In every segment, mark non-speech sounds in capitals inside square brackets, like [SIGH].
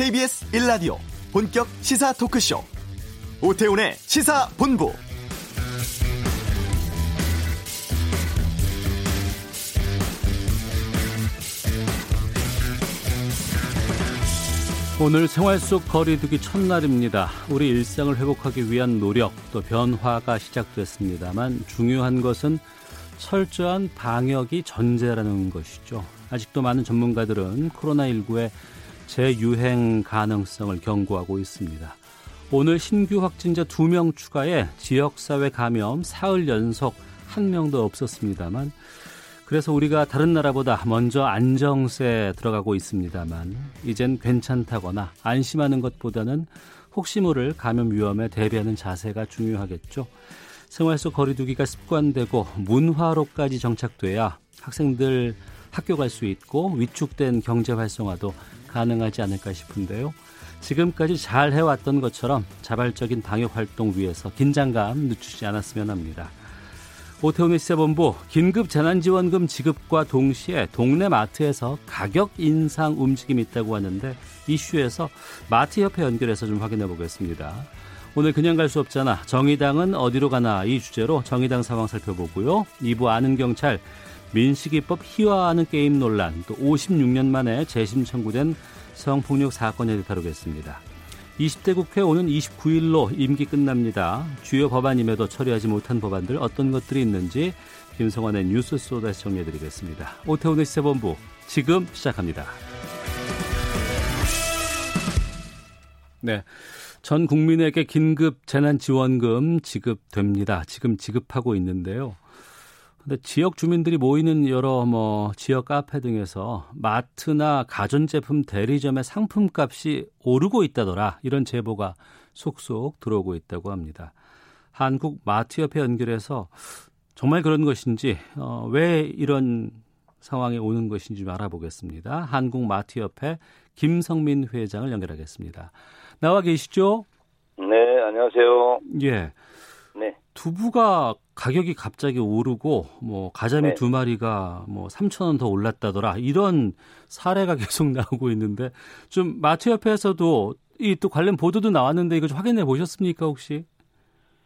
KBS 1라디오 본격 시사 토크쇼 오태훈의 시사본부 오늘 생활 속 거리두기 첫날입니다. 우리 일상을 회복하기 위한 노력 또 변화가 시작됐습니다만 중요한 것은 철저한 방역이 전제라는 것이죠. 아직도 많은 전문가들은 코로나19의 재유행 가능성을 경고하고 있습니다. 오늘 신규 확진자 2명 추가에 지역사회 감염 사흘 연속 한 명도 없었습니다만 그래서 우리가 다른 나라보다 먼저 안정세에 들어가고 있습니다만 이젠 괜찮다거나 안심하는 것보다는 혹시 모를 감염 위험에 대비하는 자세가 중요하겠죠. 생활 속 거리두기가 습관되고 문화로까지 정착돼야 학생들 학교 갈 수 있고 위축된 경제 활성화도 가능하지 않을까 싶은데요. 지금까지 잘 해왔던 것처럼 자발적인 방역 활동 위에서 긴장감 늦추지 않았으면 합니다. 오태훈의 시사본부 긴급 재난지원금 지급과 동시에 동네 마트에서 가격 인상 움직임이 있다고 하는데 이슈에서 마트협회 연결해서 좀 확인해 보겠습니다. 오늘 그냥 갈 수 없잖아. 정의당은 어디로 가나 이 주제로 정의당 상황 살펴보고요. 2부 아는 경찰 민식이법 희화하는 게임 논란 또 56년 만에 재심 청구된 성폭력 사건에 다루겠습니다. 20대 국회 오는 29일로 임기 끝납니다. 주요 법안임에도 처리하지 못한 법안들 어떤 것들이 있는지 김성환의 뉴스 소다시 정리해드리겠습니다. 오태훈의 시세본부 지금 시작합니다. 네. 전 국민에게 긴급 재난지원금 지급됩니다. 지금 지급하고 있는데요. 근데 지역 주민들이 모이는 여러 뭐 지역 카페 등에서 마트나 가전제품 대리점의 상품값이 오르고 있다더라 이런 제보가 속속 들어오고 있다고 합니다. 한국 마트협회 연결해서 정말 그런 것인지 어, 왜 이런 상황에 오는 것인지 좀 알아보겠습니다. 한국 마트협회 김성민 회장을 연결하겠습니다. 나와 계시죠? 네, 안녕하세요. 예. 네. 두부가 가격이 갑자기 오르고 뭐 가자미 네. 두 마리가 뭐 3천 원 더 올랐다더라 이런 사례가 [LAUGHS] 계속 나오고 있는데 좀 마트 협회에서도 이 또 관련 보도도 나왔는데 이거 좀 확인해 보셨습니까 혹시?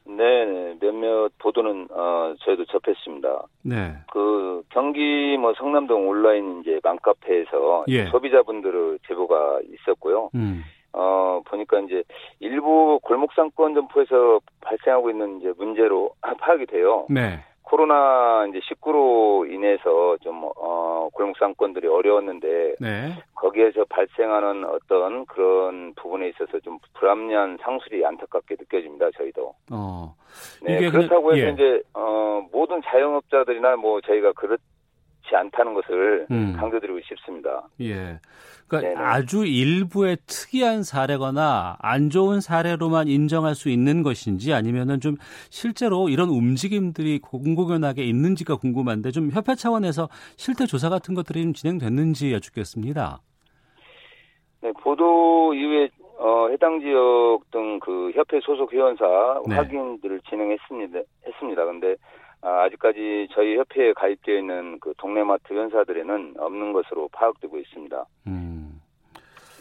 네, 네, 몇몇 보도는 어 저희도 접했습니다. 네. 그 경기 뭐 성남동 온라인 이제 맘카페에서 예. 소비자분들의 제보가 있었고요. 음. 어, 보니까 이제 일부 골목상권 점포에서 발생하고 있는 이제 문제로 [LAUGHS] 파악이 돼요. 네. 코로나 이제 19로 인해서 좀, 어, 골목상권들이 어려웠는데. 네. 거기에서 발생하는 어떤 그런 부분에 있어서 좀 불합리한 상술이 안타깝게 느껴집니다, 저희도. 어. 네. 그렇다고 해서 예. 이제, 어, 모든 자영업자들이나 뭐 저희가 그렇 지 않다는 것을 음. 강조드리고 싶습니다. 예. 그러니까 네네. 아주 일부의 특이한 사례거나 안 좋은 사례로만 인정할 수 있는 것인지 아니면은 좀 실제로 이런 움직임들이 공공연하게 있는지가 궁금한데 좀 협회 차원에서 실태 조사 같은 것들이 좀 진행됐는지 여쭙겠습니다. 네, 보도 이후에 어, 해당 지역 등 그 협회 소속 회원사 네. 확인들을 진행했습니다. 했습니다. 근데 아, 아직까지 저희 협회에 가입되어 있는 그 동네마트 회원사들에는 없는 것으로 파악되고 있습니다. 음.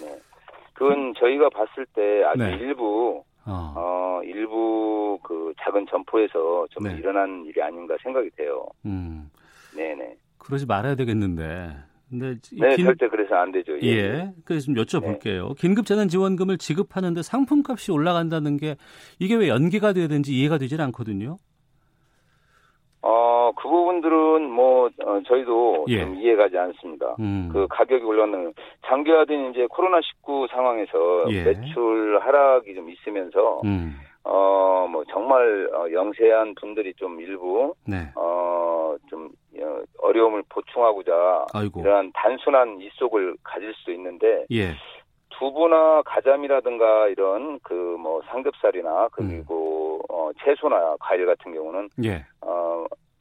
네. 그건 저희가 봤을 때 아주 네. 일부 어. 어. 일부 그 작은 점포에서 좀 네. 일어난 일이 아닌가 생각이 돼요. 음. 네네. 그러지 말아야 되겠는데. 근데 네, 긴... 절대 그래서 안 되죠. 예. 예. 그래서 좀 여쭤볼게요. 네. 긴급 재난 지원금을 지급하는데 상품값이 올라간다는 게 이게 왜 연기가 돼야 되는지 이해가 되질 않거든요. 어, 그 부분들은 뭐, 어, 저희도 예. 좀 이해가 지 않습니다. 음. 그 가격이 올랐는, 장기화된 이제 코로나19 상황에서 예. 매출 하락이 좀 있으면서, 음. 어, 뭐, 정말, 어, 영세한 분들이 좀 일부, 네. 어, 좀, 어, 어려움을 보충하고자, 아이고. 이러한 단순한 이속을 가질 수 있는데, 예. 두부나 가자미라든가 이런 그 뭐 삼겹살이나 그리고 음. 어 채소나 과일 같은 경우는 예. 어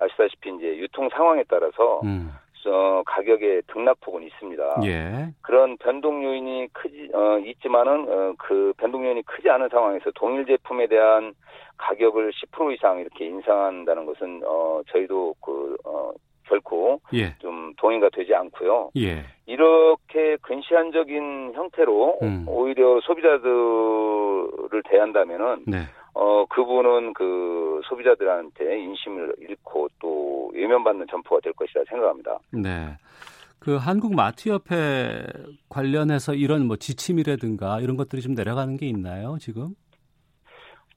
아시다시피 이제 유통 상황에 따라서 음. 어 가격의 등락폭은 있습니다. 예. 그런 변동 요인이 크지 어 있지만은 어, 그 변동 요인이 크지 않은 상황에서 동일 제품에 대한 가격을 10% 이상 이렇게 인상한다는 것은 어 저희도 그 어 결코 예. 좀 동의가 되지 않고요. 예. 이렇게 근시안적인 형태로 음. 오히려 소비자들을 대한다면은 네. 어 그분은 그 소비자들한테 인심을 잃고 또 외면받는 점포가 될 것이라 생각합니다. 네. 그 한국 마트협회 관련해서 이런 뭐 지침이라든가 이런 것들이 좀 내려가는 게 있나요, 지금?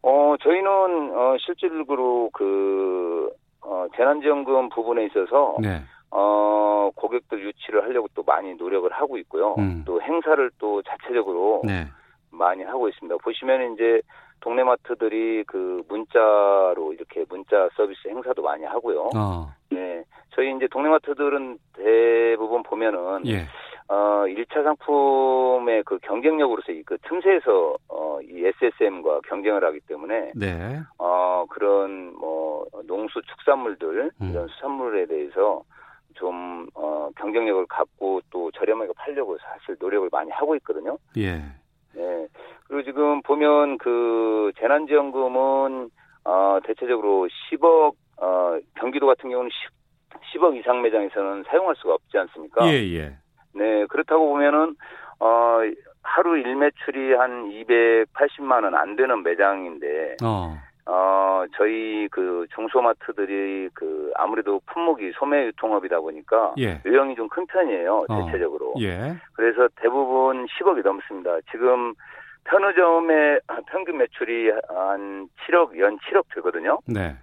어 저희는 어 실질적으로 그 어, 재난지원금 부분에 있어서 네. 어 고객들 유치를 하려고 또 많이 노력을 하고 있고요. 음. 또 행사를 또 자체적으로 네. 많이 하고 있습니다. 보시면 이제 동네 마트들이 그 문자로 이렇게 문자 서비스 행사도 많이 하고요. 어. 네. 저희 이제 동네 마트들은 대부분 보면은 예. 어 1차 상품의 그 경쟁력으로서 이 그 틈새에서 어이 SSM과 경쟁을 하기 때문에 네. 어 그런 뭐 농수 축산물들 음. 이런 수산물에 대해서 좀 어 경쟁력을 갖고 또 저렴하게 팔려고 사실 노력을 많이 하고 있거든요. 예. 네. 그리고 지금 보면 그 재난지원금은 어 대체적으로 10억 어 경기도 같은 경우는 10, 10 억 이상 매장에서는 사용할 수가 없지 않습니까? 예, 예. 네, 그렇다고 보면은 어 하루 일매출이 한 280만 원 안 되는 매장인데 어. 어 저희 그 중소마트들이 그 아무래도 품목이 소매 유통업이다 보니까 예. 유형이 좀 큰 편이에요, 어. 대체적으로. 예. 그래서 대부분 10억이 넘습니다. 지금 편의점의 [CLEARS THROAT] 평균 매출이 한 7억, 연 7억 되거든요. 네.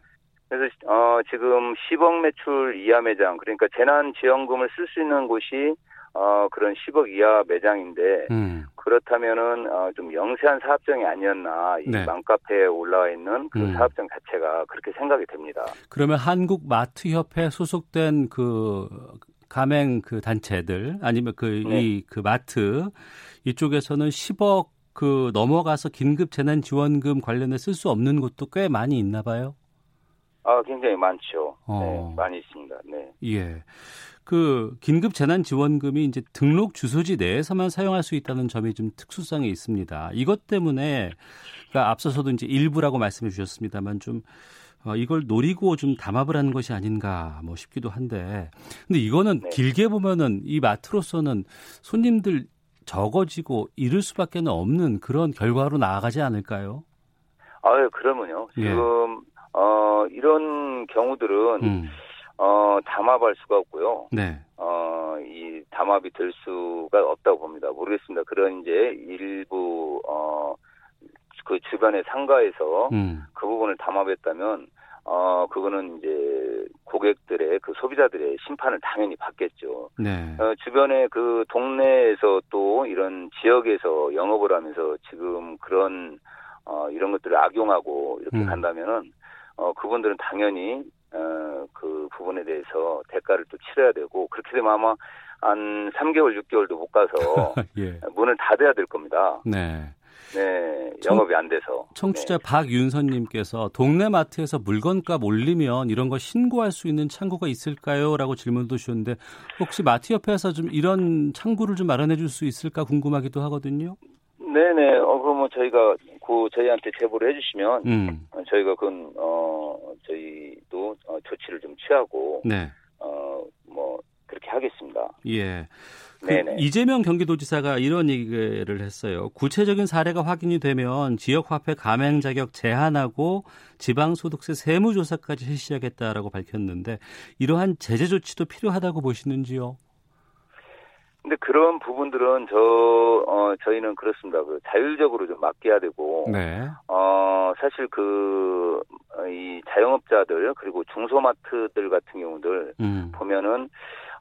그래서 어 지금 10억 매출 이하 매장, 그러니까 재난 지원금을 쓸 수 있는 곳이 어 그런 10억 이하 매장인데 음. 그렇다면은 어 좀 영세한 사업장이 아니었나 이 네. 맘카페에 올라와 있는 그 음. 사업장 자체가 그렇게 생각이 됩니다. 그러면 한국 마트 협회 소속된 그 가맹 그 단체들 아니면 그이그 네. 마트 이쪽에서는 10억 그 넘어가서 긴급 재난 지원금 관련해 쓸 수 없는 곳도 꽤 많이 있나 봐요. 아 굉장히 많죠. 어. 네, 많이 있습니다. 네. 예. 그 긴급 재난 지원금이 이제 등록 주소지 내에서만 사용할 수 있다는 점이 좀 특수성이 있습니다. 이것 때문에 그러니까 앞서서도 이제 일부라고 말씀해 주셨습니다만 좀 어, 이걸 노리고 좀 담합을 하는 것이 아닌가 뭐 싶기도 한데 근데 이거는 네. 길게 보면은 이 마트로서는 손님들 적어지고 잃을 수밖에 없는 그런 결과로 나아가지 않을까요? 아유 그러면요. 예. 지금 어 이런 경우들은 음. 어 담합할 수가 없고요. 네. 어, 이 담합이 될 수가 없다고 봅니다. 모르겠습니다. 그런 이제 일부, 어, 그 주변의 상가에서 음. 그 부분을 담합했다면, 어, 그거는 이제 고객들의 그 소비자들의 심판을 당연히 받겠죠. 네. 어, 주변에 그 동네에서 또 이런 지역에서 영업을 하면서 지금 그런, 어, 이런 것들을 악용하고 이렇게 음. 간다면은, 어, 그분들은 당연히, 어, 그 부분에 대해서 대가를 또 치러야 되고, 그렇게 되면 아마 한 3개월, 6개월도 못 가서 [LAUGHS] 예. 문을 닫아야 될 겁니다. 네. 네, 청- 영업이 안 돼서. 청취자 네. 박윤선님께서 동네 마트에서 물건값 올리면 이런 거 신고할 수 있는 창구가 있을까요? 라고 질문도 주셨는데 혹시 마트협회에서 좀 이런 창구를 좀 마련해 줄 수 있을까 궁금하기도 하거든요. 네네, 어, 그러면 저희가 그 저희한테 제보를 해주시면, 음, 어, 저희가 그건, 어, 취하고, 네. 어, 뭐, 그렇게 하겠습니다. 예. 그. 이재명 경기도지사가 이런 얘기를 했어요. 구체적인 사례가 확인이 되면 지역화폐 가맹 자격 제한하고 지방소득세 세무조사까지 실시하겠다라고 밝혔는데 이러한 제재 조치도 필요하다고 보시는지요? 근데 그런 부분들은 저, 어, 저희는 그렇습니다. 그 자율적으로 좀 맡겨야 되고, 네. 어, 사실 그, 어, 이 자영업자들, 그리고 중소마트들 같은 경우들 음. 보면은,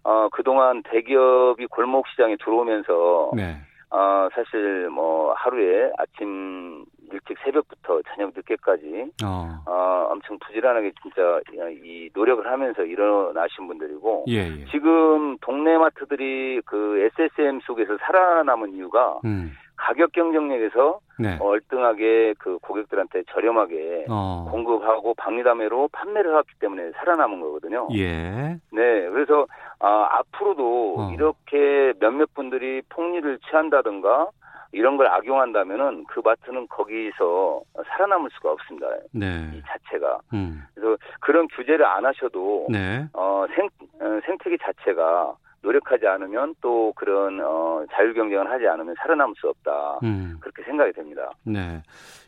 어, 그동안 대기업이 골목 시장에 들어오면서, 네. 어, 사실 뭐 하루에 아침 일찍 새벽부터 저녁 늦게까지, 어. 어, 엄청 부지런하게 진짜 이 노력을 하면서 일어나신 분들이고, 예, 예. 지금 동네 마트들이 그 SSM 속에서 살아남은 이유가 음. 가격 경쟁력에서 네. 얼등하게 그 고객들한테 저렴하게 어. 공급하고 박리담회로 판매를 하기 때문에 살아남은 거거든요. 예. 네, 그래서 아, 앞으로도 어. 이렇게 몇몇 분들이 폭리를 취한다든가 이런 걸 악용한다면은 그 마트는 거기서 살아남을 수가 없습니다. 이 네. 자체가. 음. 그래서 그런 규제를 안 하셔도 네. 어, 생, 어, 생태계 자체가 노력하지 않으면 또 그런 어, 자율 경쟁을 하지 않으면 살아남을 수 없다. 음. 그렇게 생각이 됩니다. 네.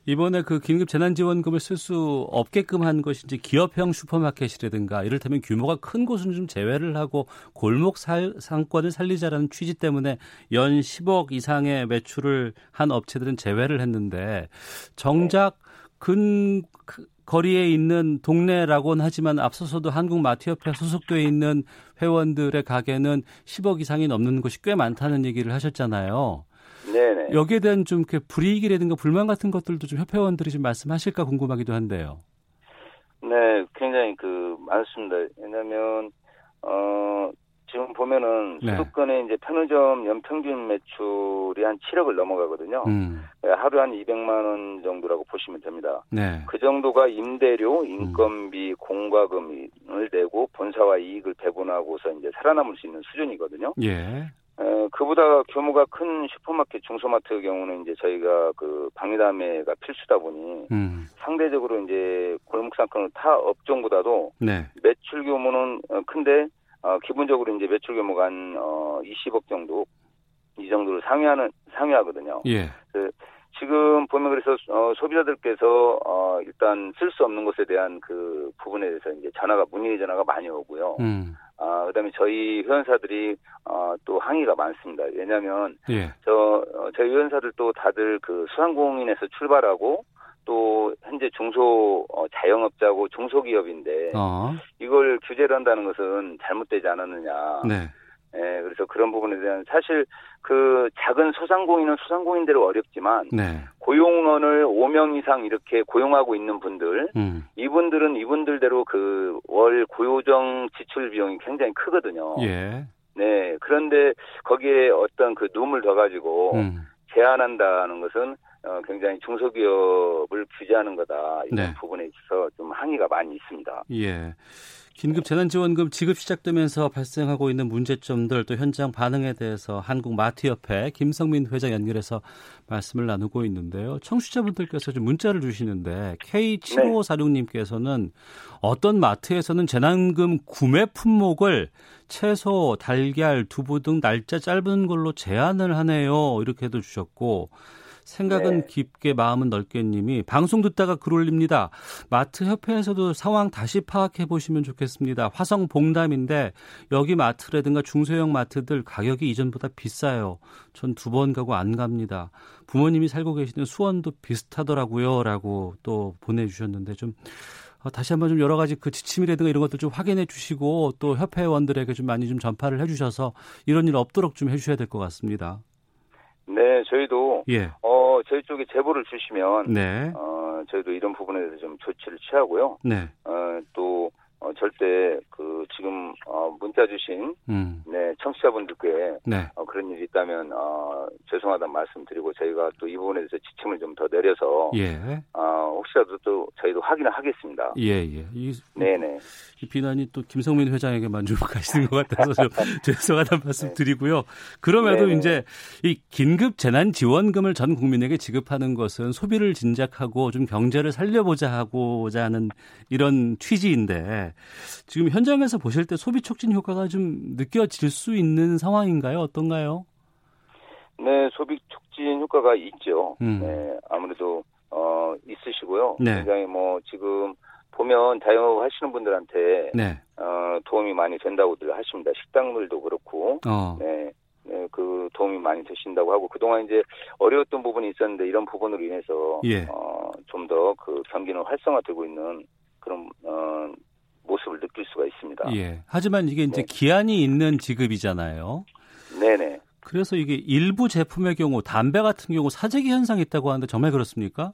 이번에 그 긴급 재난지원금을 쓸 수 없게끔 한 이제 기업형 슈퍼마켓이라든가 이를테면 규모가 큰 곳은 좀 제외를 하고 골목 살, 상권을 살리자라는 취지 때문에 연 10억 이상의 매출을 한 업체들은 제외를 했는데 정작 근 그, 거리에 있는 동네라고는 하지만 앞서서도 한국마트협회 소속돼 있는 회원들의 가게는 10억 이상이 넘는 곳이 꽤 많다는 얘기를 하셨잖아요. 네네. 여기에 대한 좀 이렇게 불이익이라든가 불만 같은 것들도 좀 협회원들이 좀 말씀하실까 궁금하기도 한데요. 네, 굉장히 그 많습니다. 왜냐하면 어 지금 보면은 네. 수도권의 이제 편의점 연평균 매출이 한 7억을 넘어가거든요. 음. 네, 하루 한 200만 원 정도라고 보시면 됩니다. 네. 그 정도가 임대료, 인건비, 음. 공과금을 내고 본사와 이익을 배분하고서 이제 살아남을 수 있는 수준이거든요. 예. 에, 그보다 규모가 큰 슈퍼마켓, 중소마트의 경우는 이제 저희가 그 방위담회가 필수다 보니 음. 상대적으로 이제 골목상권을 타 업종보다도 네. 매출 규모는 어, 큰데 어, 기본적으로 이제 매출 규모가 한, 어, 20억 정도, 이 정도를 상회하는, 상회하거든요. 예. 그, 지금 보면 그래서, 어, 소비자들께서, 어, 일단 쓸 수 없는 것에 대한 그 부분에 대해서 이제 전화가, 문의 전화가 많이 오고요. 음. 아, 그 다음에 저희 회원사들이, 어, 또 항의가 많습니다. 왜냐면, 예. 저, 어, 저희 회원사들도 다들 그 수상공인에서 출발하고, 또 현재 중소 어, 자영업자고 중소기업인데 어. 이걸 규제를 한다는 것은 잘못되지 않았느냐. 네. 예, 그래서 그런 부분에 대한 사실 그 작은 소상공인은 소상공인대로 어렵지만 네. 고용원을 5명 이상 이렇게 고용하고 있는 분들 음. 이분들은 이분들대로 그 월 고요정 지출 비용이 굉장히 크거든요. 예. 네. 그런데 거기에 어떤 그 룸을 더 가지고 음. 제한한다는 것은 어, 굉장히 중소기업을 규제하는 거다 이런 네. 부분에 있어서 좀 항의가 많이 있습니다. 예. 긴급 재난지원금 지급 시작되면서 발생하고 있는 문제점들 또 현장 반응에 대해서 한국마트협회 김성민 회장 연결해서 말씀을 나누고 있는데요. 청취자분들께서 좀 문자를 주시는데 K7546님께서는 어떤 마트에서는 재난금 구매 품목을 채소, 달걀, 두부 등 날짜 짧은 걸로 제한을 하네요. 이렇게도 주셨고 생각은 네. 깊게 마음은 넓게님이 방송 듣다가 글 올립니다. 마트 협회에서도 상황 다시 파악해 보시면 좋겠습니다. 화성 봉담인데 여기 마트라든가 중소형 마트들 가격이 이전보다 비싸요. 전 두 번 가고 안 갑니다. 부모님이 살고 계시는 수원도 비슷하더라고요라고 또 보내주셨는데 좀 어, 다시 한번 좀 여러 가지 그 지침이라든가 이런 것들 좀 확인해 주시고 또 협회원들에게 좀 많이 좀 전파를 해 주셔서 이런 일 없도록 좀 해주셔야 될 것 같습니다. 네, 저희도 예. 어 저희 쪽에 제보를 주시면 네. 어 저희도 이런 부분에 대해서 좀 조치를 취하고요. 네. 어또 어, 절대 그 지금 어, 문자 주신 음. 네 청취자분들께 네. 어, 그런 일이 있다면 어, 죄송하다는 말씀드리고 저희가 또 이 부분에 대해서 지침을 좀 더 내려서 예. 어, 혹시라도 또 저희도 확인을 하겠습니다. 예예. 예. 네네. 이 비난이 또 김성민 회장에게만 좀 가시는 것 같아서 좀 [LAUGHS] 죄송하다는 말씀 네. 드리고요. 그럼에도 네네. 이제 이 긴급 재난 지원금을 전 국민에게 지급하는 것은 소비를 진작하고 좀 경제를 살려보자 하고자 하는 이런 취지인데 지금 현장에서 보실 때 소비 촉진 효과가 좀 느껴질 수 있는 상황인가요? 어떤가요? 네, 소비 촉진 효과가 있죠. 음. 네, 아무래도 어 있으시고요. 네. 굉장히 뭐 지금 보면 자영업 하시는 분들한테 네. 어, 도움이 많이 된다고들 하십니다. 식당들도 그렇고, 어. 네, 네, 그 도움이 많이 되신다고 하고 그동안 이제 어려웠던 부분이 있었는데 이런 부분으로 인해서 예. 어, 좀 더 그 경기는 활성화되고 있는 그런 어, 모습을 느낄 수가 있습니다. 예. 하지만 이게 이제 네. 기한이 있는 지급이잖아요. 네네. 그래서 이게 일부 제품의 경우 담배 같은 경우 사재기 현상이 있다고 하는데 정말 그렇습니까?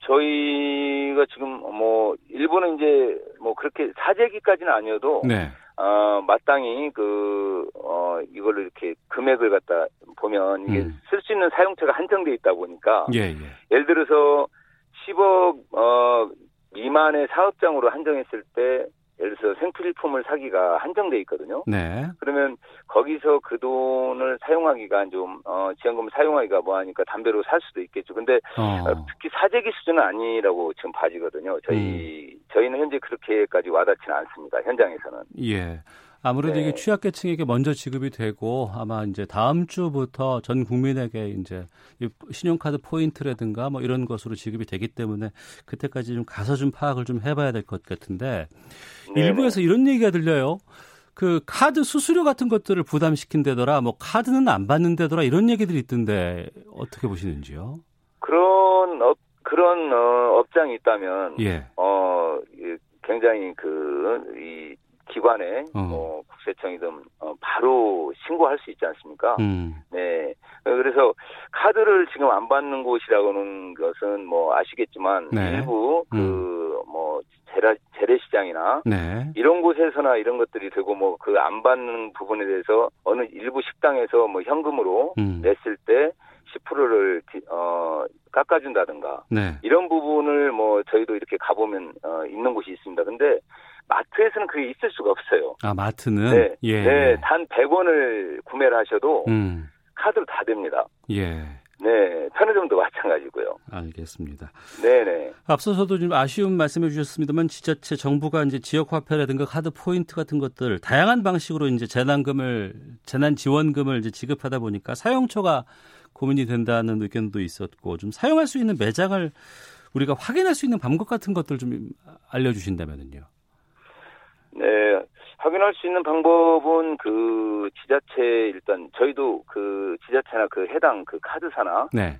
저희가 지금 뭐 일부는 이제 뭐 그렇게 사재기까지는 아니어도 네. 어, 마땅히 그, 어, 이걸로 이렇게 금액을 갖다 보면 이게 음. 쓸수 있는 사용처가 한정돼 있다 보니까. 예, 예. 예를 들어서 10억, 어, 미만의 사업장으로 한정했을 때 예를 들어서 생필품을 사기가 한정돼 있거든요. 네. 그러면 거기서 그 돈을 사용하기가 좀 어, 지원금을 사용하기가 뭐하니까 담배로 살 수도 있겠죠. 근데 어. 어. 특히 사재기 수준은 아니라고 지금 봐지거든요. 저희 음. 저희는 현재 그렇게까지 와닿지는 않습니다. 현장에서는. 예. 아무래도 네. 이게 취약계층에게 먼저 지급이 되고 아마 이제 다음 주부터 전 국민에게 이제 신용카드 포인트라든가 뭐 이런 것으로 지급이 되기 때문에 그때까지 좀 가서 좀 파악을 좀 해봐야 될 것 같은데 네네. 일부에서 이런 얘기가 들려요. 그 카드 수수료 같은 것들을 부담시킨다더라, 뭐 카드는 안 받는다더라 이런 얘기들이 있던데 어떻게 보시는지요? 그런 업 그런 어, 업장이 있다면 예. 어 이, 굉장히 그 이 기관에 어. 뭐 국세청이든 어, 바로 신고할 수 있지 않습니까? 음. 네. 그래서 카드를 지금 안 받는 곳이라고는 것은 뭐 아시겠지만 네. 일부 그뭐 재래 재래시장이나 네. 이런 곳에서나 이런 것들이 되고 뭐 그 안 받는 부분에 대해서 어느 일부 식당에서 뭐 현금으로 음. 냈을 때 10%를 어 깎아준다든가 네. 이런 부분을 뭐 저희도 이렇게 가보면 어 있는 곳이 있습니다. 근데 마트에서는 그게 있을 수가 없어요. 아 마트는 네, 예. 네, 단 100원을 구매를 하셔도 음. 카드로 다 됩니다. 예. 네, 편의점도 마찬가지고요. 알겠습니다. 네네. 앞서서도 좀 아쉬운 말씀해 주셨습니다만 지자체 정부가 이제 지역 화폐라든가 카드 포인트 같은 것들 다양한 방식으로 이제 재난금을 재난 지원금을 이제 지급하다 보니까 사용처가 고민이 된다는 의견도 있었고 좀 사용할 수 있는 매장을 우리가 확인할 수 있는 방법 같은 것들 좀 알려 주신다면은요. 네, 확인할 수 있는 방법은 그 지자체 일단 저희도 그 지자체나 그 해당 그 카드사나 네.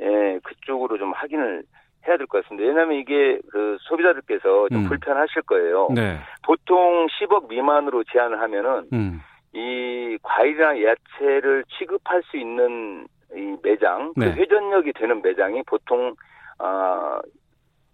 예, 그쪽으로 좀 확인을 해야 될 것 같습니다. 왜냐하면 이게 그 소비자들께서 좀 음. 불편하실 거예요. 네. 보통 10억 미만으로 제한을 하면은 음. 이 과일이나 야채를 취급할 수 있는 이 매장, 네. 그 회전력이 되는 매장이 보통 아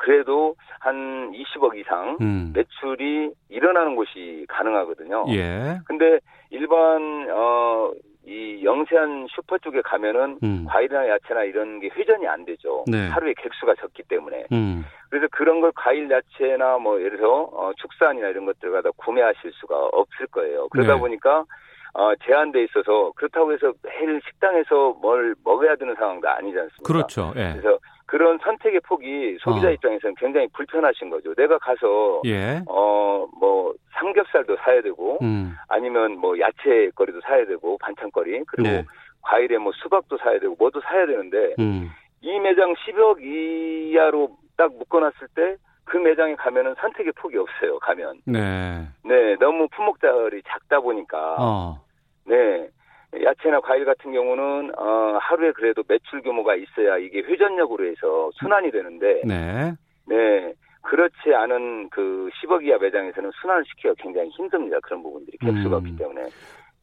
그래도 한 20억 이상 음. 매출이 일어나는 곳이 가능하거든요. 예. 근데 일반 어 이 영세한 슈퍼 쪽에 가면은 음. 과일이나 야채나 이런 게 회전이 안 되죠. 네. 하루에 객수가 적기 때문에. 음. 그래서 그런 걸 과일 야채나 뭐 예를 들어 어, 축산이나 이런 것들 갖다 구매하실 수가 없을 거예요. 그러다 네. 보니까 어, 제한돼 있어서 그렇다고 해서 매일 식당에서 뭘 먹어야 되는 상황도 아니지 않습니까? 그렇죠. 예. 그래서 그런 선택의 폭이 소비자 어. 입장에서는 굉장히 불편하신 거죠. 내가 가서 예. 어뭐 삼겹살도 사야 되고 음. 아니면 뭐 야채거리도 사야 되고 반찬거리 그리고 네. 과일에 뭐 수박도 사야 되고 뭐도 사야 되는데 음. 이 매장 10억 이하로 딱 묶어놨을 때 그 매장에 가면은 선택의 폭이 없어요. 가면 네. 네 너무 품목달이 작다 보니까 어. 네 야채나 과일 같은 경우는 어 하루에 그래도 매출 규모가 있어야 이게 회전력으로 해서 순환이 되는데 네. 네 그렇지 않은 그 10억 이하 매장에서는 순환을 시키기가 굉장히 힘듭니다. 그런 부분들이 객수가 음. 없기 때문에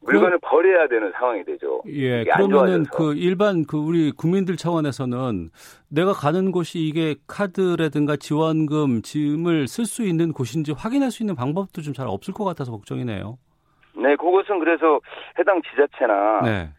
물건을 버려야 되는 상황이 되죠. 예, 그러면은. 그 일반 그 우리 국민들 차원에서는 내가 가는 곳이 이게 카드라든가 지원금, 짐을 쓸 수 있는 곳인지 확인할 수 있는 방법도 좀 잘 없을 것 같아서 걱정이네요. 네, 그것은 그래서 해당 지자체나 네.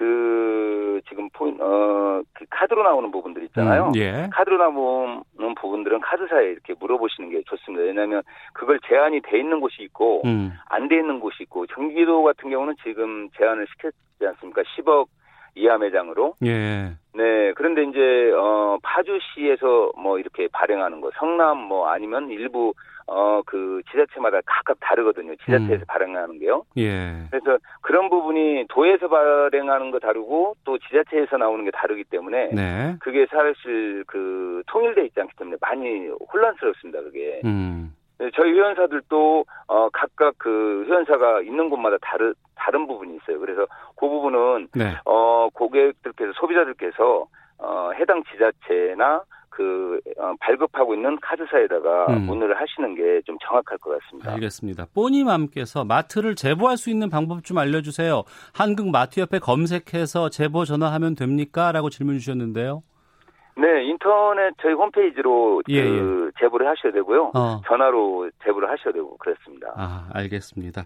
그 지금 포인 어그 카드로 나오는 부분들 있잖아요. 음, 예. 카드로 나오는 부분들은 카드사에 이렇게 물어보시는 게 좋습니다. 왜냐하면 그걸 제한이 돼 있는 곳이 있고 음. 안돼 있는 곳이 있고 경기도 같은 경우는 지금 제한을 시켰지 않습니까? 10억 이하 매장으로. 예. 네, 그런데 이제 어 파주시에서 뭐 이렇게 발행하는 거, 성남 뭐 아니면 일부 어 그 지자체마다 각각 다르거든요. 지자체에서 음. 발행하는 게요. 예. 그래서 그런 부분이 도에서 발행하는 거 다르고 또 지자체에서 나오는 게 다르기 때문에 네. 그게 사실 그 통일돼 있지 않기 때문에 많이 혼란스럽습니다. 그게 음. 네, 저희 회원사들도 어 각각 그 회원사가 있는 곳마다 다르 다른 부분이 있어요. 그래서 그 부분은 네. 어 고객들께서 소비자들께서 어 해당 지자체나 그 어, 발급하고 있는 카드사에다가 음. 문의를 하시는 게 좀 정확할 것 같습니다. 알겠습니다. 뽀니맘께서 마트를 제보할 수 있는 방법 좀 알려주세요. 한국 마트협회 검색해서 제보 전화하면 됩니까? 라고 질문 주셨는데요. 네, 인터넷 저희 홈페이지로 예, 그 제보를 하셔야 되고요. 어. 전화로 제보를 하셔야 되고 그렇습니다. 아, 알겠습니다.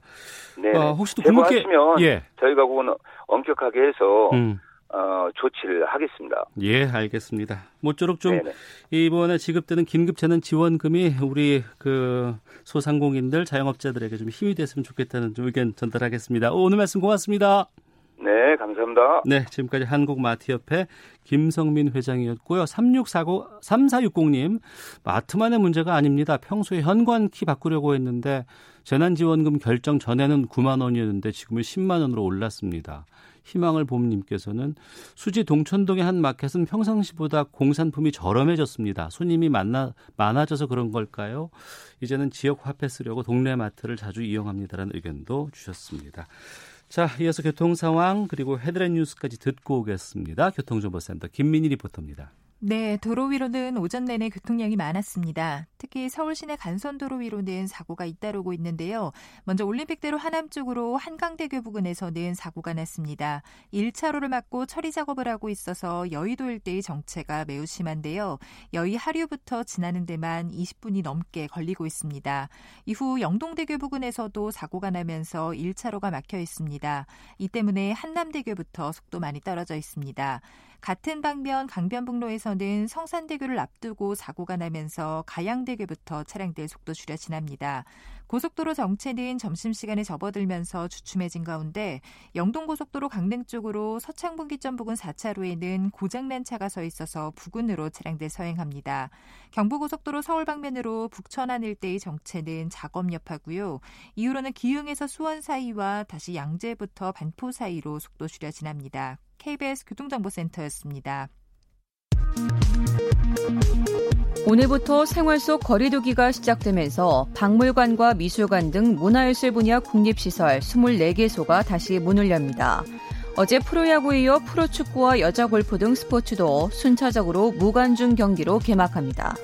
네. 어, 혹시 또 궁극해 제보하시면 예. 저희가 그거는 엄격하게 해서 음. 어, 조치를 하겠습니다. 예, 알겠습니다. 모쪼록 좀 네네. 이번에 지급되는 긴급 재난 지원금이 우리 그 소상공인들, 자영업자들에게 좀 힘이 됐으면 좋겠다는 좀 의견 전달하겠습니다. 오늘 말씀 고맙습니다. 네, 감사합니다. 네, 지금까지 한국마트협회 김성민 회장이었고요. 3649, 3460님, 마트만의 문제가 아닙니다. 평소에 현관키 바꾸려고 했는데 재난지원금 결정 전에는 9만 원이었는데 지금은 10만 원으로 올랐습니다. 희망을 봄님께서는 수지 동천동의 한 마켓은 평상시보다 공산품이 저렴해졌습니다. 손님이 많나, 많아져서 그런 걸까요? 이제는 지역 화폐 쓰려고 동네 마트를 자주 이용합니다라는 의견도 주셨습니다. 자, 이어서 교통 상황 그리고 헤드라인 뉴스까지 듣고 오겠습니다. 교통정보센터 김민희 리포터입니다. 네, 도로 위로는 오전 내내 교통량이 많았습니다. 특히 서울 시내 간선도로 위로는 사고가 잇따르고 있는데요. 먼저 올림픽대로 하남 쪽으로 한강대교 부근에서는 사고가 났습니다. 1차로를 막고 처리 작업을 하고 있어서 여의도 일대의 정체가 매우 심한데요. 여의 하류부터 지나는 데만 20분이 넘게 걸리고 있습니다. 이후 영동대교 부근에서도 사고가 나면서 1차로가 막혀 있습니다. 이 때문에 한남대교부터 속도 많이 떨어져 있습니다. 같은 방면 강변북로에서는 성산대교를 앞두고 사고가 나면서 가양대교부터 차량들 속도 줄여 지납니다. 고속도로 정체는 점심시간에 접어들면서 주춤해진 가운데 영동고속도로 강릉 쪽으로 서창분기점 부근 4차로에는 고장난 차가 서 있어서 부근으로 차량들 서행합니다. 경부고속도로 서울 방면으로 북천안 일대의 정체는 작업 여파고요. 이후로는 기흥에서 수원 사이와 다시 양재부터 반포 사이로 속도 줄여 지납니다. KBS 교통정보센터였습니다. 오늘부터 생활 속 거리두기가 시작되면서 박물관과 미술관 등 문화예술 분야 국립시설 24개소가 다시 문을 엽니다. 어제 프로야구에 이어 프로축구와 여자 골프 등 스포츠도 순차적으로 무관중 경기로 개막합니다.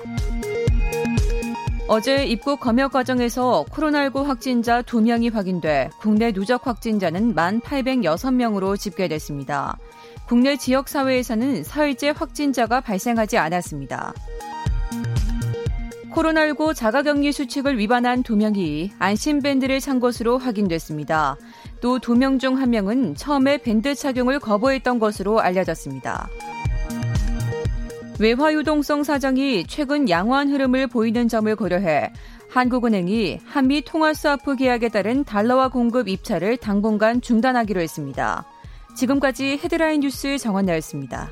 어제 입국 검역 과정에서 코로나19 확진자 2명이 확인돼 국내 누적 확진자는 1,806명으로 집계됐습니다. 국내 지역사회에서는 사흘째 확진자가 발생하지 않았습니다. 코로나19 자가격리 수칙을 위반한 2명이 안심밴드를 찬 것으로 확인됐습니다. 또 2명 중 1명은 처음에 밴드 착용을 거부했던 것으로 알려졌습니다. 외화 유동성 사정이 최근 양호한 흐름을 보이는 점을 고려해 한국은행이 한미 통화스와프 계약에 따른 달러화 공급 입찰을 당분간 중단하기로 했습니다. 지금까지 헤드라인 뉴스 정원나였습니다.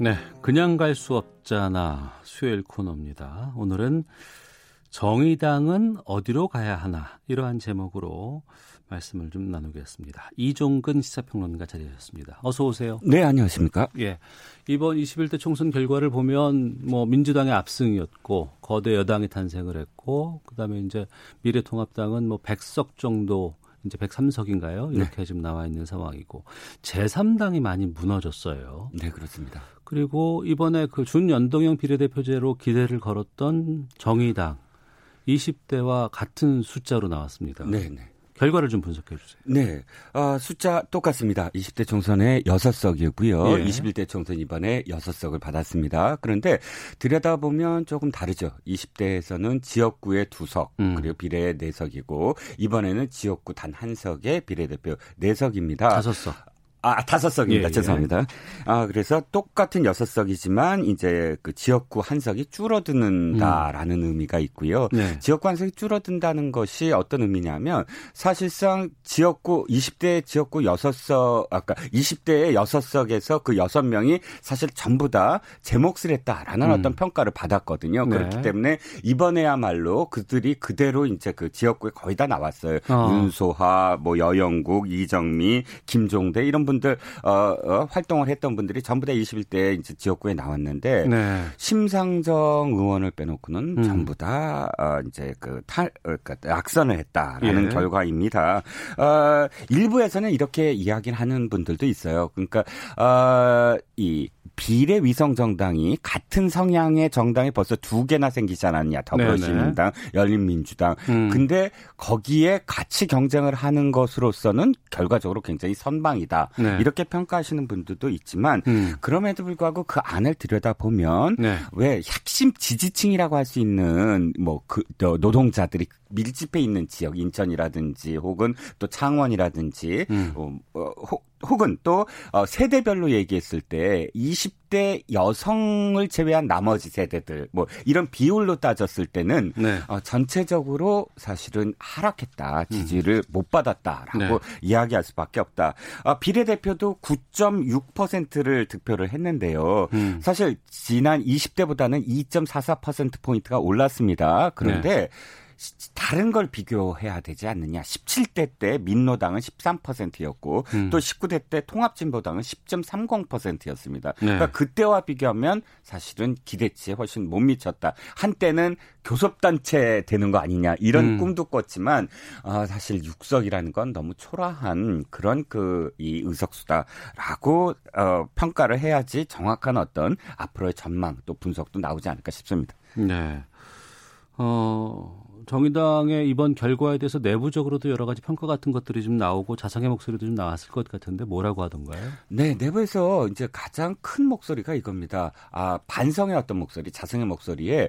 네, 그냥 갈 수 없잖아 수요일 코너입니다. 오늘은 정의당은 어디로 가야 하나 이러한 제목으로 말씀을 좀 나누겠습니다. 이종근 시사평론가 자리하셨습니다. 어서 오세요. 네, 안녕하십니까? 예. 이번 21대 총선 결과를 보면 뭐 민주당의 압승이었고 거대 여당이 탄생을 했고 그다음에 이제 미래통합당은 뭐 100석 정도 이제 103석인가요? 이렇게 네. 지금 나와 있는 상황이고 제3당이 많이 무너졌어요. 네, 그렇습니다. 그리고 이번에 그 준연동형 비례대표제로 기대를 걸었던 정의당 20대와 같은 숫자로 나왔습니다. 네, 네. 결과를 좀 분석해 주세요. 네. 어, 숫자 똑같습니다. 20대 총선에 6석이었고요. 예. 21대 총선 이번에 6석을 받았습니다. 그런데 들여다보면 조금 다르죠. 20대에서는 지역구에 2석, 음. 그리고 비례 4석이고 이번에는 지역구 단한 석의 비례대표 4석입니다. 5석. 아, 다섯 석입니다. 예, 예. 죄송합니다. 아, 그래서 똑같은 여섯 석이지만 이제 그 지역구 한 석이 줄어드는다라는 음. 의미가 있고요. 네. 지역구 한 석이 줄어든다는 것이 어떤 의미냐면 사실상 지역구 20대 지역구 여섯 석 아까 20대의 여섯 석에서 그 여섯 명이 사실 전부 다 제 몫을 했다라는 음. 어떤 평가를 받았거든요. 네. 그렇기 때문에 이번에야말로 그들이 그대로 이제 그 지역구에 거의 다 나왔어요. 어. 윤소하, 뭐 여영국, 이정미, 김종대 이런 분들 어, 어, 활동을 했던 분들이 전부 다 21대 이제 지역구에 나왔는데 네. 심상정 의원을 빼놓고는 음. 전부 다 어, 이제 그탈 어, 그러니까 악선을 했다라는 예. 결과입니다. 어, 일부에서는 이렇게 이야기를 하는 분들도 있어요. 그러니까 어, 이 비례 위성 정당이 같은 성향의 정당이 벌써 두 개나 생기지 않았냐. 더불어시민당, 열린민주당. 음. 근데 거기에 같이 경쟁을 하는 것으로서는 결과적으로 굉장히 선방이다. 네. 이렇게 평가하시는 분들도 있지만 음. 그럼에도 불구하고 그 안을 들여다보면 네. 왜 핵심 지지층이라고 할 수 있는 뭐 그 노동자들이 밀집해 있는 지역 인천이라든지 혹은 또 창원이라든지 음. 어, 어 혹은 또 어, 세대별로 얘기했을 때 20대 여성을 제외한 나머지 세대들 뭐 이런 비율로 따졌을 때는 네. 어, 전체적으로 사실은 하락했다 지지를 음. 못 받았다라고 네. 이야기할 수밖에 없다. 어, 비례대표도 9.6%를 득표를 했는데요. 음. 사실 지난 20대보다는 2.44% 포인트가 올랐습니다. 그런데 네. 다른 걸 비교해야 되지 않느냐. 17대 때 민노당은 13%였고 음. 또 19대 때 통합진보당은 10.30%였습니다. 네. 그러니까 그때와 비교하면 사실은 기대치에 훨씬 못 미쳤다. 한때는 교섭단체 되는 거 아니냐 이런 음. 꿈도 꿨지만 어, 사실 육석이라는 건 너무 초라한 그런 그 이 의석수다라고 어, 평가를 해야지 정확한 어떤 앞으로의 전망 또 분석도 나오지 않을까 싶습니다. 네. 어, 정의당의 이번 결과에 대해서 내부적으로도 여러 가지 평가 같은 것들이 좀 나오고 자성의 목소리도 좀 나왔을 것 같은데 뭐라고 하던가요? 네, 내부에서 이제 가장 큰 목소리가 이겁니다. 아, 반성의 어떤 목소리, 자성의 목소리에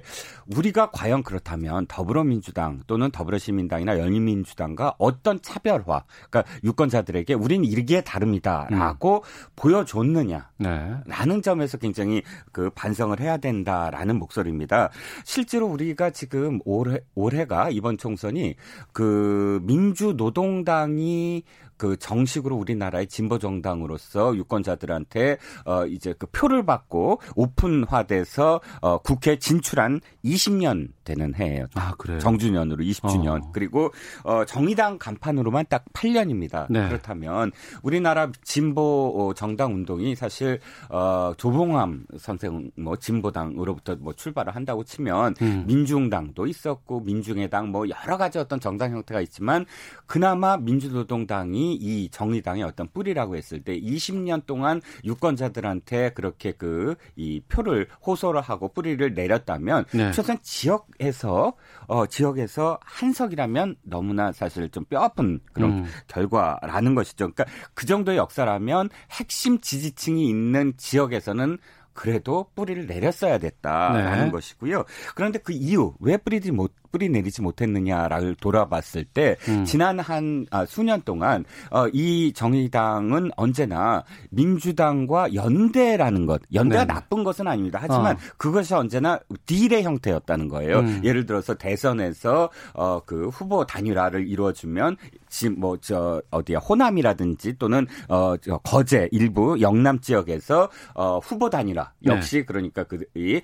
우리가 과연 그렇다면 더불어민주당 또는 더불어시민당이나 열린민주당과 어떤 차별화, 그러니까 유권자들에게 우린 이게 다릅니다라고 음. 보여줬느냐. 네. 라는 점에서 굉장히 그 반성을 해야 된다라는 목소리입니다. 실제로 우리가 지금 올해 올해가 이번 총선이 그 민주노동당이 그 정식으로 우리나라의 진보 정당으로서 유권자들한테 어 이제 그 표를 받고 오픈화돼서 어 국회 진출한 20년 되는 해예요. 아, 그래요? 정주년으로 20주년. 어. 그리고 어 정의당 간판으로만 딱 8년입니다. 네. 그렇다면 우리나라 진보 어, 정당 운동이 사실 어 조봉암 선생 뭐 진보당으로부터 뭐 출발을 한다고 치면 음. 민중당도 있었고 민중의당 뭐 여러 가지 어떤 정당 형태가 있지만 그나마 민주노동당이 이 정의당의 어떤 뿌리라고 했을 때 20년 동안 유권자들한테 그렇게 그 이 표를 호소를 하고 뿌리를 내렸다면 네. 최소한 지역에서 어 지역에서 한석이라면 너무나 사실 좀 뼈아픈 그런 음. 결과라는 것이죠. 그러니까 그 정도의 역사라면 핵심 지지층이 있는 지역에서는 그래도 뿌리를 내렸어야 됐다라는 네. 것이고요. 그런데 그 이유 왜 뿌리지 못 뿌리 내리지 못했느냐를 돌아봤을 때 음. 지난 한 아, 수년 동안 어, 이 정의당은 언제나 민주당과 연대라는 것 연대가 네. 나쁜 것은 아닙니다. 하지만 어. 그것이 언제나 딜의 형태였다는 거예요. 음. 예를 들어서 대선에서 어, 그 후보 단일화를 이루어주면 지금 뭐저 어디야 호남이라든지 또는 어, 저 거제 일부 영남 지역에서 어, 후보 단일화 역시 네. 그러니까 그 이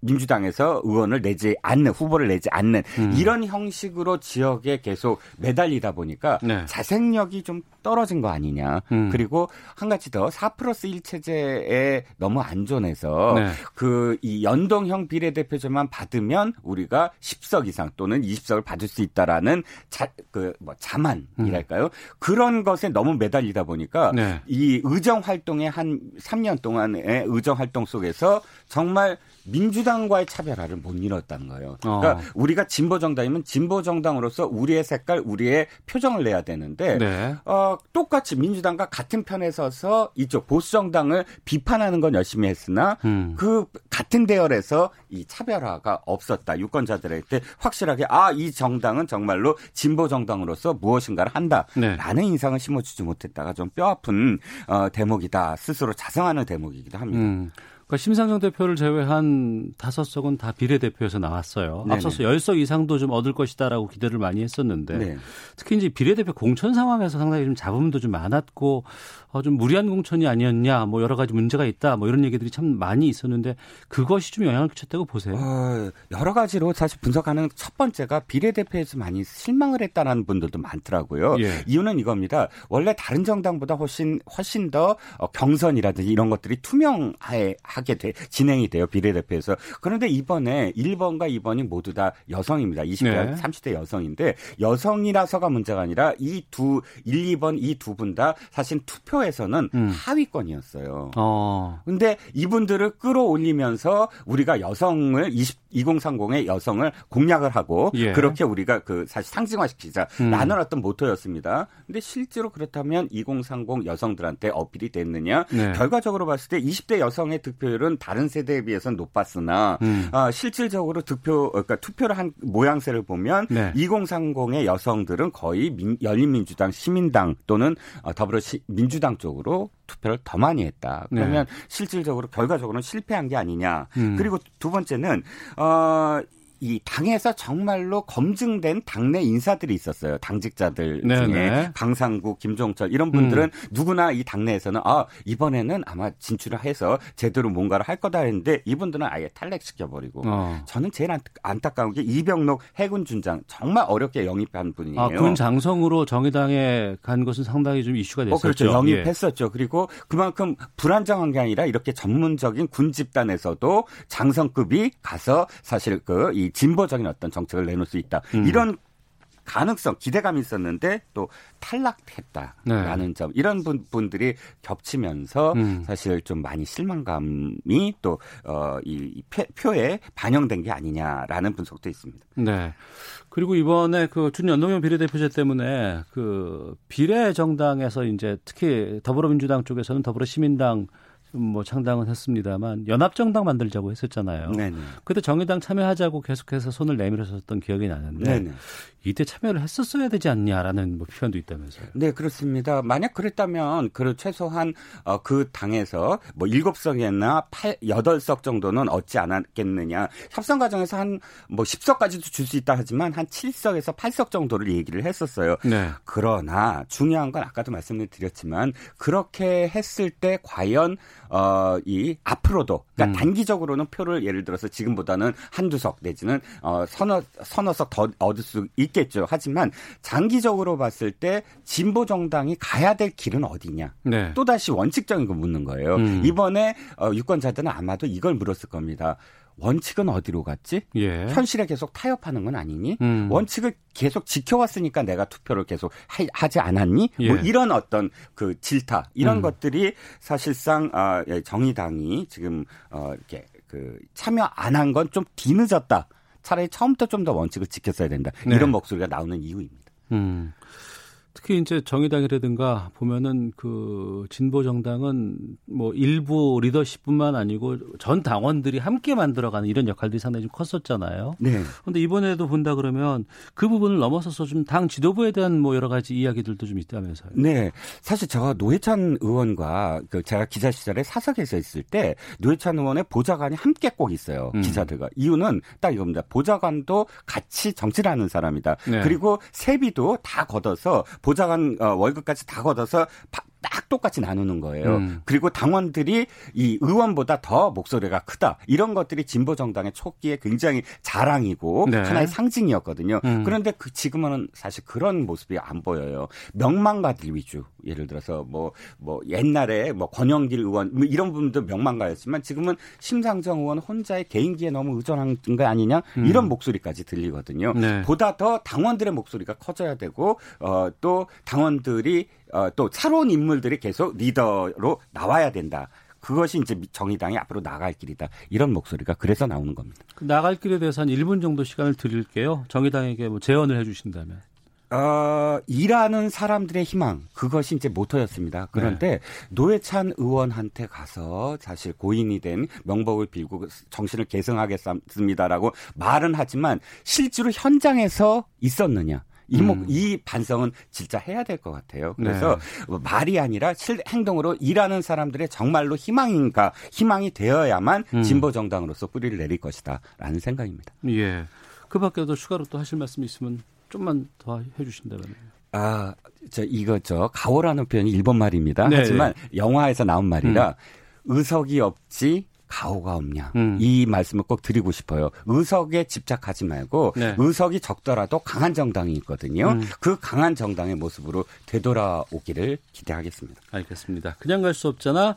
민주당에서 의원을 내지 않는 후보를 내지 않는 음. 이런 형식으로 지역에 계속 매달리다 보니까 네. 자생력이 좀 떨어진 거 아니냐. 음. 그리고 한 가지 더 4 플러스 1 체제에 너무 안전해서 네. 그이 연동형 비례대표제만 받으면 우리가 10석 이상 또는 20석을 받을 수 있다라는 자, 그 뭐 자만이랄까요? 음. 그런 것에 너무 매달리다 보니까 네. 이 의정 활동의 한 3년 동안의 의정 활동 속에서 정말 민주당과의 차별화를 못 이뤘다는 거예요. 그러니까 어. 우리가 진보 정당이면 진보 정당으로서 우리의 색깔, 우리의 표정을 내야 되는데 네. 어, 똑같이 민주당과 같은 편에 서서 이쪽 보수 정당을 비판하는 건 열심히 했으나 음. 그 같은 대열에서 이 차별화가 없었다. 유권자들한테 확실하게 아 이 정당은 정말로 진보 정당으로서 무엇인가를 한다라는 네. 인상을 심어주지 못했다가 좀 뼈아픈 어, 대목이다. 스스로 자성하는 대목이기도 합니다. 음. 그러니까 심상정 대표를 제외한 다섯 석은 다 비례대표에서 나왔어요. 네네. 앞서서 열 석 이상도 좀 얻을 것이다라고 기대를 많이 했었는데 네. 특히 이제 비례대표 공천 상황에서 상당히 좀 잡음도 좀 많았고 어, 좀 무리한 공천이 아니었냐, 뭐 여러 가지 문제가 있다, 뭐 이런 얘기들이 참 많이 있었는데 그것이 좀 영향을 끼쳤다고 보세요. 어, 여러 가지로 사실 분석하는 첫 번째가 비례대표에서 많이 실망을 했다는 분들도 많더라고요. 예. 이유는 이겁니다. 원래 다른 정당보다 훨씬 훨씬 더 어, 경선이라든지 이런 것들이 투명하게 돼, 진행이 돼요 비례대표에서. 그런데 이번에 1번과 2번이 모두 다 여성입니다. 20대, 네. 30대 여성인데 여성이라서가 문제가 아니라 이 두 1, 2번 이 두 분 다 사실 투표 투표에서는 음. 하위권이었어요. 어. 근데 이분들을 끌어올리면서 우리가 여성을 20, 2030의 여성을 공략을 하고 예. 그렇게 우리가 그 사실 상징화시키자라는 음. 어떤 모토였습니다. 근데 실제로 그렇다면 2030 여성들한테 어필이 됐느냐? 네. 결과적으로 봤을 때 20대 여성의 득표율은 다른 세대에 비해서는 높았으나 음. 어, 실질적으로 득표 그러니까 투표를 한 모양새를 보면 네. 2030의 여성들은 거의 민, 열린민주당, 시민당 또는 어, 더불어민주당 쪽으로 투표를 더 많이 했다. 그러면 네. 실질적으로 결과적으로는 실패한 게 아니냐. 음. 그리고 두 번째는 어, 이 당에서 정말로 검증된 당내 인사들이 있었어요. 당직자들 네네. 중에 네. 강상구, 김종철 이런 분들은 음. 누구나 이 당내에서는 아 이번에는 아마 진출을 해서 제대로 뭔가를 할 거다 했는데 이분들은 아예 탈락시켜 버리고 어. 저는 제일 안타까운 게 이병록 해군 준장 정말 어렵게 영입한 분이에요. 아, 군 장성으로 정의당에 간 것은 상당히 좀 이슈가 됐었죠. 어, 그렇죠. 영입했었죠. 예. 그리고 그만큼 불안정한 게 아니라 이렇게 전문적인 군 집단에서도 장성급이 가서 사실 그이 진보적인 어떤 정책을 내놓을 수 있다. 음. 이런 가능성, 기대감이 있었는데 또 탈락했다라는 네. 점 이런 분, 분들이 겹치면서 음. 사실 좀 많이 실망감이 또이 어, 표에 반영된 게 아니냐라는 분석도 있습니다. 네. 그리고 이번에 그 준연동형 비례대표제 때문에 그 비례 정당에서 이제 특히 더불어민주당 쪽에서는 더불어시민당 뭐 창당은 했습니다만 연합정당 만들자고 했었잖아요. 네네. 그때 정의당 참여하자고 계속해서 손을 내밀었었던 기억이 나는데 네네. 이때 참여를 했었어야 되지 않냐라는 뭐 표현도 있다면서요. 네, 그렇습니다. 만약 그랬다면 그 최소한 어, 그 당에서 뭐 7석이나 8, 8석 정도는 얻지 않았겠느냐. 협상 과정에서 한 뭐 10석까지도 줄 수 있다 하지만 한 7석에서 8석 정도를 얘기를 했었어요. 네. 그러나 중요한 건 아까도 말씀을 드렸지만 그렇게 했을 때 과연 어, 이 앞으로도 그러니까 음. 단기적으로는 표를 예를 들어서 지금보다는 한두 석 내지는 어, 서너 서너 석 더 얻을 수 있 겠죠. 하지만 장기적으로 봤을 때 진보 정당이 가야 될 길은 어디냐? 네. 또 다시 원칙적인 거 묻는 거예요. 음. 이번에 어, 유권자들은 아마도 이걸 물었을 겁니다. 원칙은 어디로 갔지? 예. 현실에 계속 타협하는 건 아니니? 음. 원칙을 계속 지켜왔으니까 내가 투표를 계속 하, 지 않았니? 뭐 예. 뭐 이런 어떤 그 질타 이런 음. 것들이 사실상 어, 정의당이 지금 어, 이렇게 그 참여 안 한 건 좀 뒤늦었다. 차라리 처음부터 좀 더 원칙을 지켰어야 된다. 네. 이런 목소리가 나오는 이유입니다. 음. 특히 이제 정의당이라든가 보면은 그 진보 정당은 뭐 일부 리더십뿐만 아니고 전 당원들이 함께 만들어가는 이런 역할들이 상당히 좀 컸었잖아요. 네. 그런데 이번에도 본다 그러면 그 부분을 넘어서서 좀 당 지도부에 대한 뭐 여러 가지 이야기들도 좀 있다면서요. 네. 사실 제가 노회찬 의원과 그 제가 기자 시절에 사석에서 있을 때 노회찬 의원의 보좌관이 함께 꼭 있어요. 음. 기자들과. 이유는 딱 이겁니다. 보좌관도 같이 정치를 하는 사람이다. 네. 그리고 세비도 다 걷어서 보좌관 어, 월급까지 다 걷어서 딱 똑같이 나누는 거예요. 음. 그리고 당원들이 이 의원보다 더 목소리가 크다. 이런 것들이 진보 정당의 초기에 굉장히 자랑이고 네. 하나의 상징이었거든요. 음. 그런데 그 지금은 사실 그런 모습이 안 보여요. 명망가들 위주. 예를 들어서 뭐뭐 뭐 옛날에 뭐 권영길 의원 뭐 이런 분도 명망가였지만 지금은 심상정 의원 혼자의 개인기에 너무 의존한 거 아니냐 음. 이런 목소리까지 들리거든요. 네. 보다 더 당원들의 목소리가 커져야 되고 어, 또 당원들이 어, 또 새로운 인물 들이 계속 리더로 나와야 된다. 그것이 이제 정의당이 앞으로 나갈 길이다. 이런 목소리가 그래서 나오는 겁니다. 그 나갈 길에 대해서 한 1분 정도 시간을 드릴게요. 정의당에게 뭐 제언을 해 주신다면. 어, 일하는 사람들의 희망 그것이 이제 모토였습니다. 그런데 네. 노회찬 의원한테 가서 사실 고인이 된 명복을 빌고 정신을 계승하겠습니다라고 말은 하지만 실제로 현장에서 있었느냐? 이목 음. 이 반성은 진짜 해야 될 것 같아요. 그래서 네. 말이 아니라 실 행동으로 일하는 사람들의 정말로 희망인가 희망이 되어야만 음. 진보 정당으로서 뿌리를 내릴 것이다라는 생각입니다. 예. 그 밖에도 추가로 또 하실 말씀이 있으면 좀만 더 해주신다면. 아, 저 이거 저 가오라는 표현이 일본 말입니다. 네 하지만 영화에서 나온 말이라 음. 의석이 없지 가오가 없냐 음. 이 말씀을 꼭 드리고 싶어요. 의석에 집착하지 말고 네. 의석이 적더라도 강한 정당이 있거든요. 음. 그 강한 정당의 모습으로 되돌아오기를 기대하겠습니다. 알겠습니다. 그냥 갈 수 없잖아.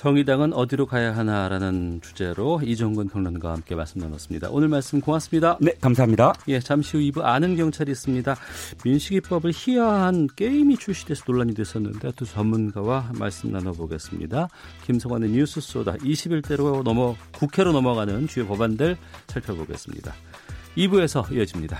정의당은 어디로 가야 하나라는 주제로 이정근 평론가와 함께 말씀 나눴습니다. 오늘 말씀 고맙습니다. 네, 감사합니다. 예, 잠시 후 2부 아는 경찰이 있습니다. 민식이법을 희화한 게임이 출시돼서 논란이 됐었는데 두 전문가와 말씀 나눠보겠습니다. 김성환의 뉴스 소다 21대로 넘어 국회로 넘어가는 주요 법안들 살펴보겠습니다. 2부에서 이어집니다.